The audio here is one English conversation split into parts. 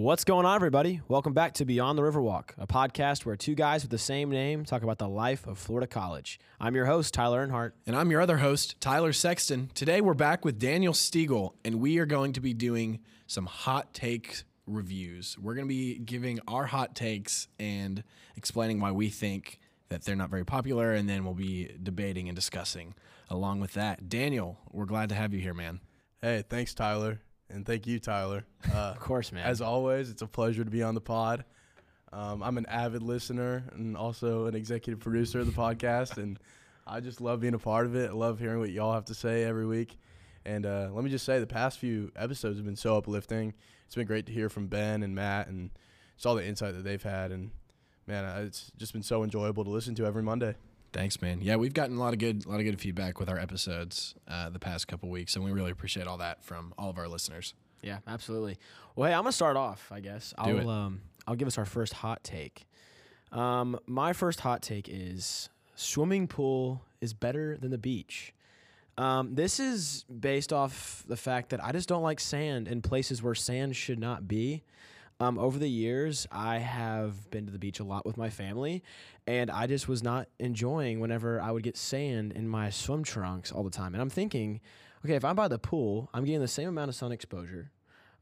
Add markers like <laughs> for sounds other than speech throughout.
What's going on, everybody? Welcome back to Beyond the Riverwalk, a podcast where two guys with the same name talk about the life of Florida College. I'm your host, Tyler Earnhardt. And I'm your other host, Tyler Sexton. Today we're back with Daniel Stegall, and we are going to be doing some hot take reviews. We're going to be giving our hot takes and explaining why we think that they're not very popular, and then we'll be debating and discussing along with that. Daniel, we're glad to have you here, man. Hey, thanks, Tyler. And thank you, Tyler. <laughs> Uh, Of course, man. as always, it's a pleasure to be on the pod. Um, I'm an avid listener and also an executive producer of the podcast, and I just love being a part of it. I love hearing what y'all have to say every week. And uh, let me just say, the past few episodes have been so uplifting. It's been great to hear from Ben and Matt and it's all the insight that they've had. And man, uh, it's just been so enjoyable to listen to every Monday. Thanks, man. Yeah, we've gotten a lot of good, a lot of good feedback with our episodes uh, the past couple weeks, and we really appreciate all that from all of our listeners. yeah, absolutely. Well, hey, I'm gonna start off. I guess I'll it. um I'll give us our first hot take. Um, my first hot take is swimming pool is better than the beach. Um, this is based off the fact that I just don't like sand in places where sand should not be. Um, over the years, I have been to the beach a lot with my family, and I just was not enjoying whenever I would get sand in my swim trunks all the time. And I'm thinking, okay, if I'm by the pool, I'm getting the same amount of sun exposure.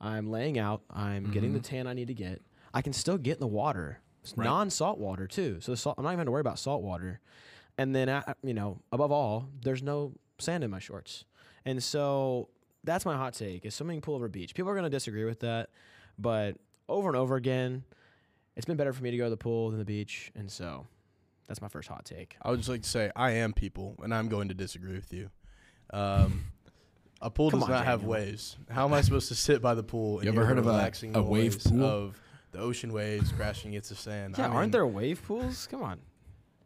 I'm laying out. I'm getting the tan I need to get. I can still get in the water. It's Right. non-salt water too, so the salt, I'm not even to worry about salt water. And then, uh, you know, above all, there's no sand in my shorts. And so that's my hot take: is swimming pool over beach. People are going to disagree with that, but over and over again, it's been better for me to go to the pool than the beach. And so that's my first hot take. I would just like to say I am people, and I'm going to disagree with you. Um, a pool Come does on, not have waves. How am I supposed to sit by the pool? And You ever hear heard of a- relaxing a wave noise pool? of the ocean waves crashing against the sand? Yeah, I aren't mean, there wave pools? Come on,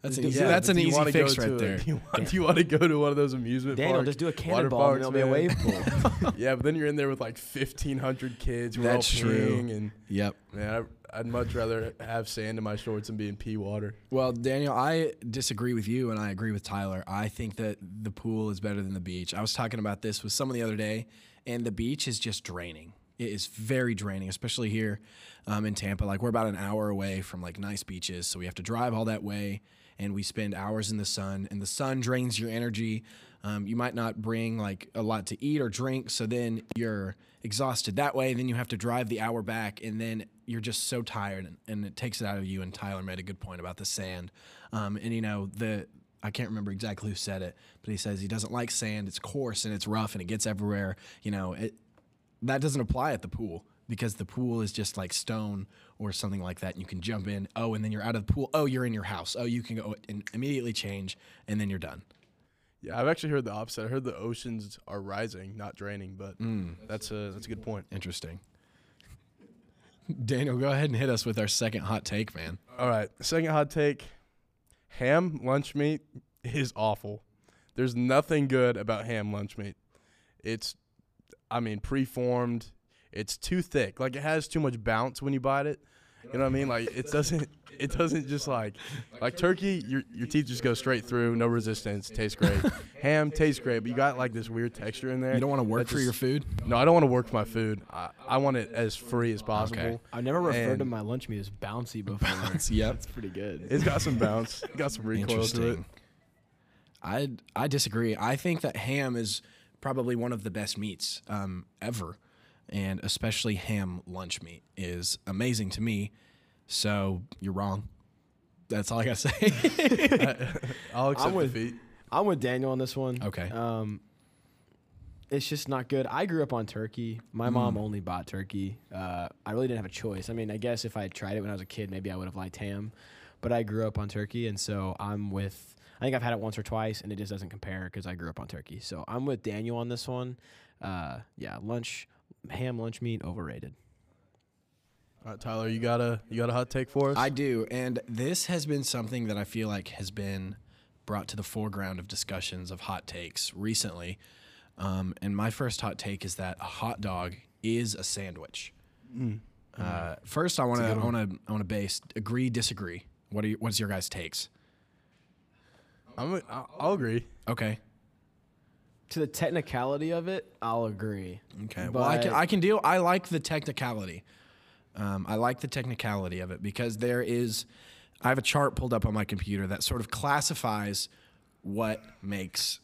That's an yeah, easy, but that's an easy fix right to a- there. do, you want, do you want to go to one of those amusement Daniel, parks? just do a cannonball and it'll be a wave pool. <laughs> yeah, but then you're in there with like 1,500 kids who are all That's true. and Yep. man, I, I'd much rather have sand in my shorts than be in pea water. Well, Daniel, I disagree with you, and I agree with Tyler. I think that the pool is better than the beach. I was talking about this with someone the other day, and the beach is just draining. It is very draining, especially here um, in Tampa. Like we're about an hour away from like nice beaches, so we have to drive all that way, and we spend hours in the sun. And the sun drains your energy. Um, you might not bring like a lot to eat or drink, so then you're exhausted that way. Then you have to drive the hour back, and then you're just so tired, and, and it takes it out of you. And Tyler made a good point about the sand, um, and you know the. I can't remember exactly who said it, but he says he doesn't like sand. It's coarse and it's rough and it gets everywhere. You know, it, that doesn't apply at the pool because the pool is just like stone or something like that. And you can jump in. Oh, and then you're out of the pool. Oh, you're in your house. Oh, you can go and immediately change, and then you're done. Yeah, I've actually heard the opposite. I heard the oceans are rising, not draining, but hmm. that's a that's a good point. Interesting. <laughs> Daniel, go ahead and hit us with our second hot take, man. All right, second hot take: ham lunch meat is awful. There's nothing good about ham lunch meat. It's, I mean, preformed. It's too thick. Like it has too much bounce when you bite it. You know what I mean? Like it doesn't. It doesn't just like like turkey. Your your teeth just go straight through, no resistance. Tastes great. <laughs> ham tastes great, but you got like this weird texture in there. You don't want to work that for your food? No, I don't want to work for my food. I, I want it as free as possible. Okay. I've never referred to my lunch meat as bouncy <laughs> before. <laughs> yep. That's pretty good. It's got some bounce. It got some recoil to it. Interesting. I I disagree. I think that ham is probably one of the best meats um, ever, and especially ham lunch meat is amazing to me. So you're wrong. That's all I gotta <laughs> say. <laughs> I'll accept with- defeat. I'm with Daniel on this one. Okay. Um, it's just not good. I grew up on turkey. My mom only bought turkey. Uh, I really didn't have a choice. I mean, I guess if I had tried it when I was a kid, maybe I would have liked ham. But I grew up on turkey, and so I'm with. I think I've had it once or twice, and it just doesn't compare because I grew up on turkey. So I'm with Daniel on this one. Uh, yeah, lunch, ham lunch meat overrated. All right, Tyler, you got a you got a hot take for us? I do, and this has been something that I feel like has been brought to the foreground of discussions of hot takes recently. Um, and my first hot take is that a hot dog is a sandwich. Uh, first, I want to I want to I want to base agree disagree. What are you, what's your guys' takes? I'm a, I- I'll agree. Okay. To the technicality of it, I'll agree. Okay. well, I can I can deal. I like the technicality. Um, I like the technicality of it because there is, I have a chart pulled up on my computer that sort of classifies what makes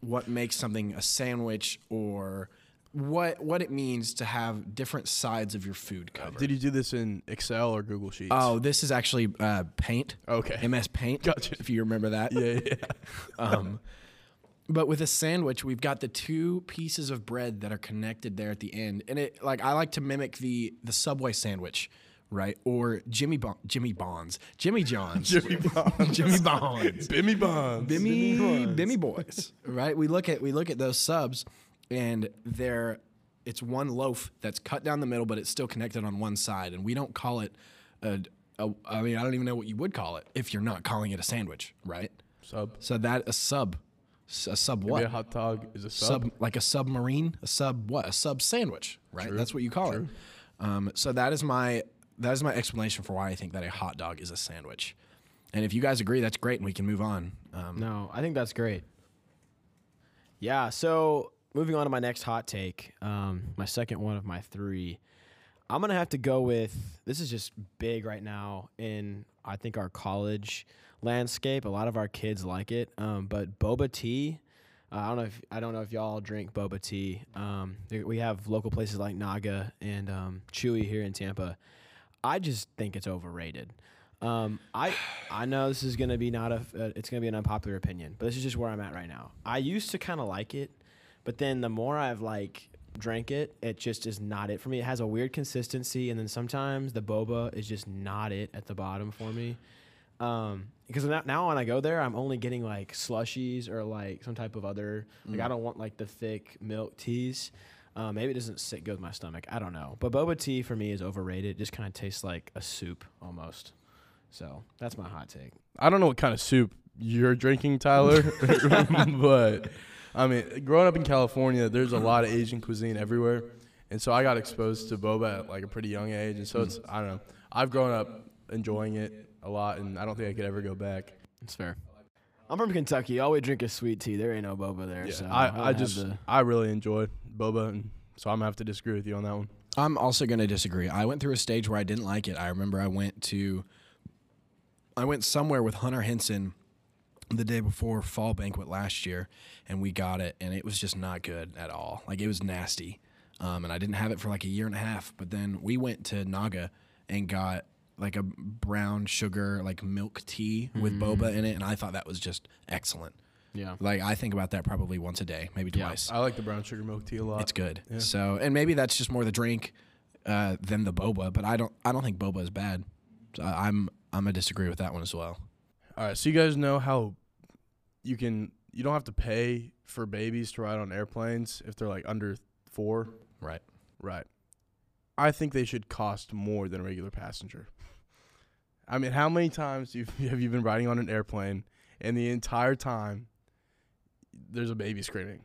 what makes something a sandwich or what what it means to have different sides of your food covered. Did you do this in Excel or Google Sheets? oh, this is actually uh, Paint. Okay. MS Paint. <laughs> Gotcha. If you remember that. yeah, yeah. <laughs> Um, but with a sandwich, we've got the two pieces of bread that are connected there at the end, and it like I like to mimic the the Subway sandwich, right? Or Jimmy bon- Jimmy Bonds, Jimmy John's, Jimmy Bonds. <laughs> Jimmy Bonds, Bimmy Bonds. Bimmy Bimmy boys, right? We look at we look at those subs, and they're it's one loaf that's cut down the middle, but it's still connected on one side, and we don't call it a. a I mean, I don't even know what you would call it if you're not calling it a sandwich, right? Sub. So that a sub, a sub Maybe what? a hot dog is a sub. sub like a submarine, a sub what? A sub sandwich, right? That's what you call it. Um, so that is my that is my explanation for why I think that a hot dog is a sandwich. And if you guys agree, that's great, and we can move on. Um, No, I think that's great. Yeah. So moving on to my next hot take, um, my second one of my three. I'm gonna have to go with this is just big right now in I think our college landscape. A lot of our kids like it, um, but boba tea. Uh, I don't know if I don't know if y'all drink boba tea. Um, we have local places like Naga and um, Chewy here in Tampa. I just think it's overrated. Um, I I know this is gonna be not a uh, it's gonna be an unpopular opinion, but this is just where I'm at right now. I used to kind of like it, but then the more I've like drank it, it just is not it for me. It has a weird consistency, and then sometimes the boba is just not it at the bottom for me. Um, because now, now when I go there, I'm only getting like slushies or like some type of other. Like I don't want like the thick milk teas. Uh, maybe it doesn't sit good with my stomach. I don't know. But boba tea for me is overrated. It just kind of tastes like a soup almost. So that's my hot take. I don't know what kind of soup you're drinking, Tyler, <laughs> <laughs> but I mean, growing up in California, there's a lot of Asian cuisine everywhere, and so I got exposed to boba at like a pretty young age, and so it's I don't know. I've grown up enjoying it a lot, and I don't think I could ever go back. That's fair. I'm from Kentucky. All we drink is sweet tea. There ain't no boba there. Yeah, so I, don't I just the- I really enjoy boba, and so I'm gonna have to disagree with you on that one. I'm also going to disagree. I went through a stage where I didn't like it. I remember I went to, I went somewhere with Hunter Henson the day before fall banquet last year, and we got it, and it was just not good at all. Like it was nasty, um, and I didn't have it for like a year and a half. But then we went to Naga and got like a brown sugar like milk tea with boba in it, and I thought that was just excellent. yeah. Like I think about that probably once a day, maybe Yeah. twice. I like the brown sugar milk tea a lot. It's good. Yeah. So, and maybe that's just more the drink uh, than the boba. But I don't. I don't think boba is bad. So I- I'm. I'm gonna disagree with that one as well. All right, so you guys know how you can you don't have to pay for babies to ride on airplanes if they're like under four. Right. Right. I think they should cost more than a regular passenger. I mean, how many times you've, <laughs> have you been riding on an airplane and the entire time there's a baby screaming?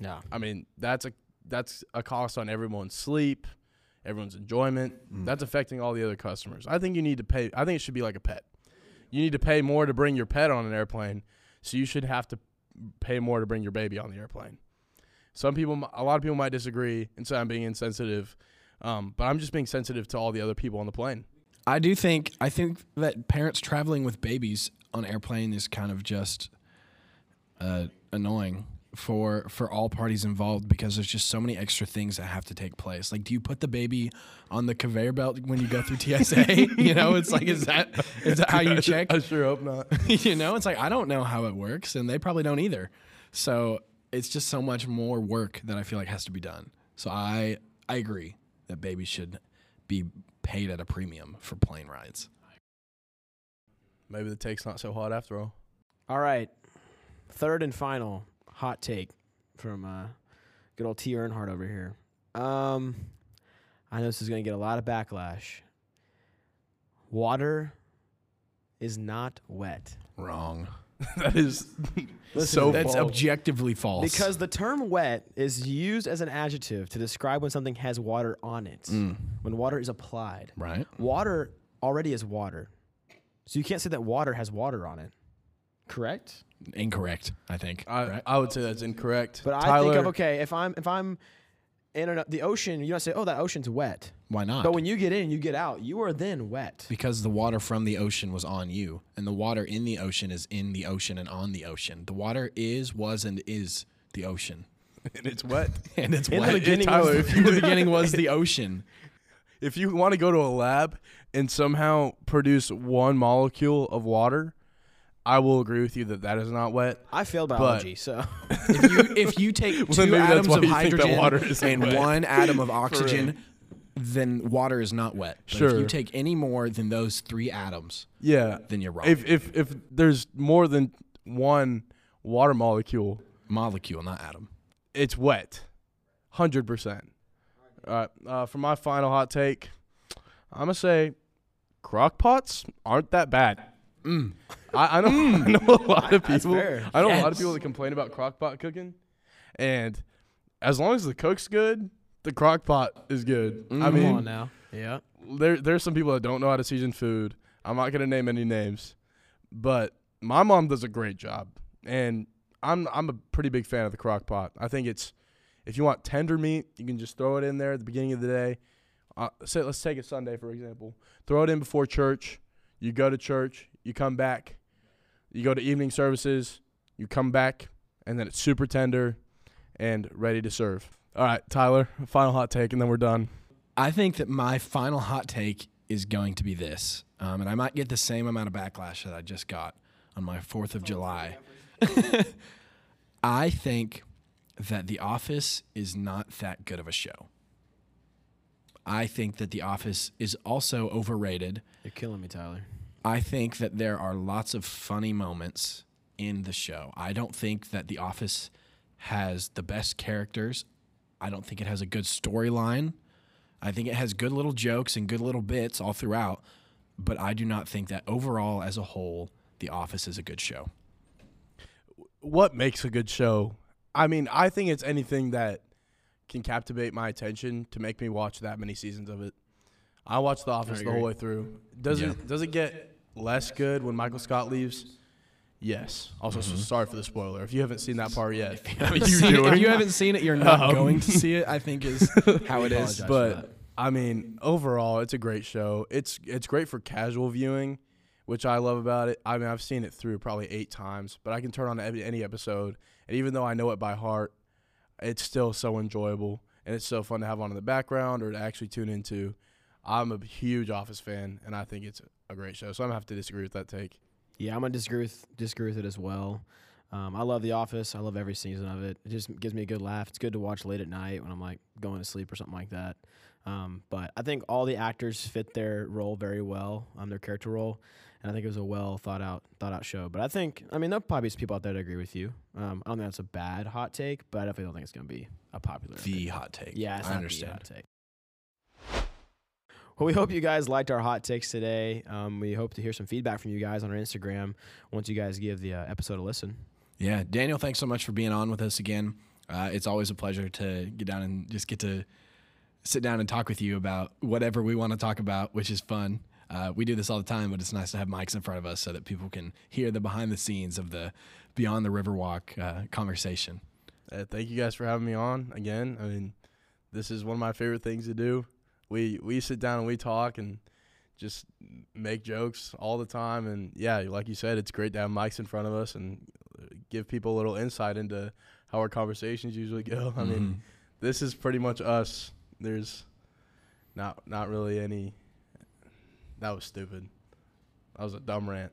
Yeah. I mean, that's a that's a cost on everyone's sleep, everyone's enjoyment. Mm. That's affecting all the other customers. I think you need to pay. I think it should be like a pet. You need to pay more to bring your pet on an airplane, so you should have to pay more to bring your baby on the airplane. Some people, a lot of people might disagree and say I'm being insensitive, um, but I'm just being sensitive to all the other people on the plane. I do think. I think that parents traveling with babies on airplane is kind of just uh, annoying for for all parties involved because there's just so many extra things that have to take place. Like, do you put the baby on the conveyor belt when you go through TSA? <laughs> you know, it's like, is that is that how you <laughs> check? I sure hope not. <laughs> you know, it's like I don't know how it works, and they probably don't either. So it's just so much more work that I feel like has to be done. So I I agree that babies should be paid at a premium for plane rides. Maybe the take's not so hot after all. All right. Third and final hot take from uh, good old T. Earnhardt over here. Um, I know this is going to get a lot of backlash. Water is not wet. Wrong. <laughs> that is Listen, so That's false. objectively false. Because the term wet is used as an adjective to describe when something has water on it, Mm, when water is applied. right. Water already is water. So you can't say that water has water on it. Correct? Incorrect. I think. I, right? I would say that's incorrect. But I think of okay, if I'm if I'm in an, the ocean, you don't say, "Oh, that ocean's wet." Why not? But when you get in, you get out. You are then wet. because the water from the ocean was on you, and the water in the ocean is in the ocean and on the ocean. The water is, was, and is the ocean, <laughs> and it's wet. <laughs> and it's In the wet. beginning Tyler, was if in the <laughs> beginning was the ocean. if you want to go to a lab and somehow produce one molecule of water, I will agree with you that that is not wet. I failed biology, so If you if you take <laughs> two then maybe that's atoms why of you think that hydrogen water isn't and wet. one <laughs> atom of oxygen, then water is not wet. But if Sure. you take any more than those three atoms, Yeah. then you're wrong. If if if there's more than one water molecule, Molecule, not atom. it's wet. Hundred percent. All right. Uh, for my final hot take, I'm gonna say, crock pots aren't that bad. Mm. I, I know <laughs> I know a lot of people. I know a lot of people that complain about crock pot cooking, and as long as the cook's good, the crock pot is good. I come mean, on now. Yeah. there there's some people that don't know how to season food. I'm not gonna name any names, but my mom does a great job, and I'm I'm a pretty big fan of the crock pot. I think it's if you want tender meat, you can just throw it in there at the beginning of the day. Uh, say let's take a Sunday for example. Throw it in before church. You go to church. You come back. You go to evening services. You come back, and then it's super tender and ready to serve. All right, Tyler, final hot take, and then we're done. I think that my final hot take is going to be this, um, and I might get the same amount of backlash that I just got on my Fourth of July. <laughs> I think that The Office is not that good of a show. I think that The Office is also overrated. You're killing me, Tyler. I think that there are lots of funny moments in the show. I don't think that The Office has the best characters. I don't think it has a good storyline. I think it has good little jokes and good little bits all throughout, but I do not think that overall, as a whole, The Office is a good show. what makes a good show? I mean, I think it's anything that can captivate my attention to make me watch that many seasons of it. I watched The Office the whole way through. Does Yeah. it does it get less good when Michael Scott leaves? Yes. Also, so sorry for the spoiler. If you haven't seen that part yet, <laughs> If you, <laughs> you doing? if you haven't seen it, you're not Um, going to see it. I think is <laughs> how it is. But. I mean, overall, it's a great show. It's it's great for casual viewing, which I love about it. I mean, I've seen it through probably eight times, but I can turn on any episode, and even though I know it by heart, it's still so enjoyable and it's so fun to have on in the background or to actually tune into. I'm a huge Office fan, and I think it's a great show. So I'm gonna have to disagree with that take. Yeah, I'm gonna disagree with disagree with it as well. Um, I love The Office. I love every season of it. It just gives me a good laugh. It's good to watch late at night when I'm like going to sleep or something like that. Um, but I think all the actors fit their role very well, um, their character role, and I think it was a well thought out thought out show. But I think, I mean, there'll probably be some people out there that agree with you. Um, I don't think that's a bad hot take, but I definitely don't think it's gonna be a popular. The opinion. hot take. Yeah, it's I not the understand. hot take. Well, we hope you guys liked our hot takes today. Um, we hope to hear some feedback from you guys on our Instagram once you guys give the uh, episode a listen. Yeah, Daniel, thanks so much for being on with us again. Uh, it's always a pleasure to get down and just get to sit down and talk with you about whatever we want to talk about, which is fun. Uh, we do this all the time, but it's nice to have mics in front of us so that people can hear the behind the scenes of the Beyond the Riverwalk uh, conversation. Uh, thank you guys for having me on again. I mean, this is one of my favorite things to do. We we sit down and we talk and just make jokes all the time. And yeah, like you said, it's great to have mics in front of us and give people a little insight into how our conversations usually go. <laughs> I mean, Mhm. this is pretty much us. There's not not really any. That was stupid. That was a dumb rant.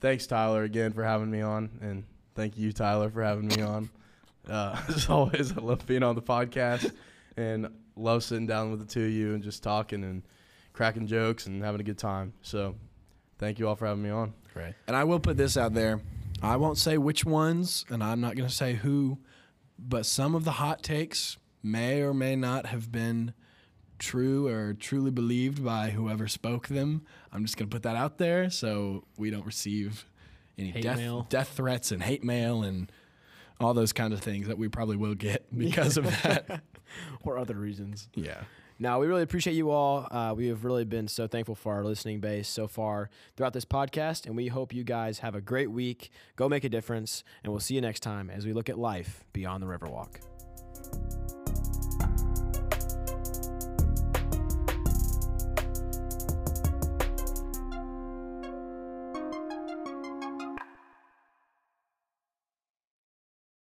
Thanks, Tyler, again for having me on, and thank you, Tyler, for having me on. Uh, <laughs> as always, I love being on the podcast, and love sitting down with the two of you and just talking and cracking jokes and having a good time. So, thank you all for having me on. Right. And I will put this out there. I won't say which ones, and I'm not going to say who, but some of the hot takes may or may not have been true or truly believed by whoever spoke them. I'm just going to put that out there so we don't receive any Hate death, mail. death threats and hate mail and all those kinds of things that we probably will get <laughs> because of <laughs> that. <laughs> or other reasons. Yeah. Now, we really appreciate you all. Uh, we have really been so thankful for our listening base so far throughout this podcast, and we hope you guys have a great week. Go make a difference, and we'll see you next time as we look at life beyond the Riverwalk.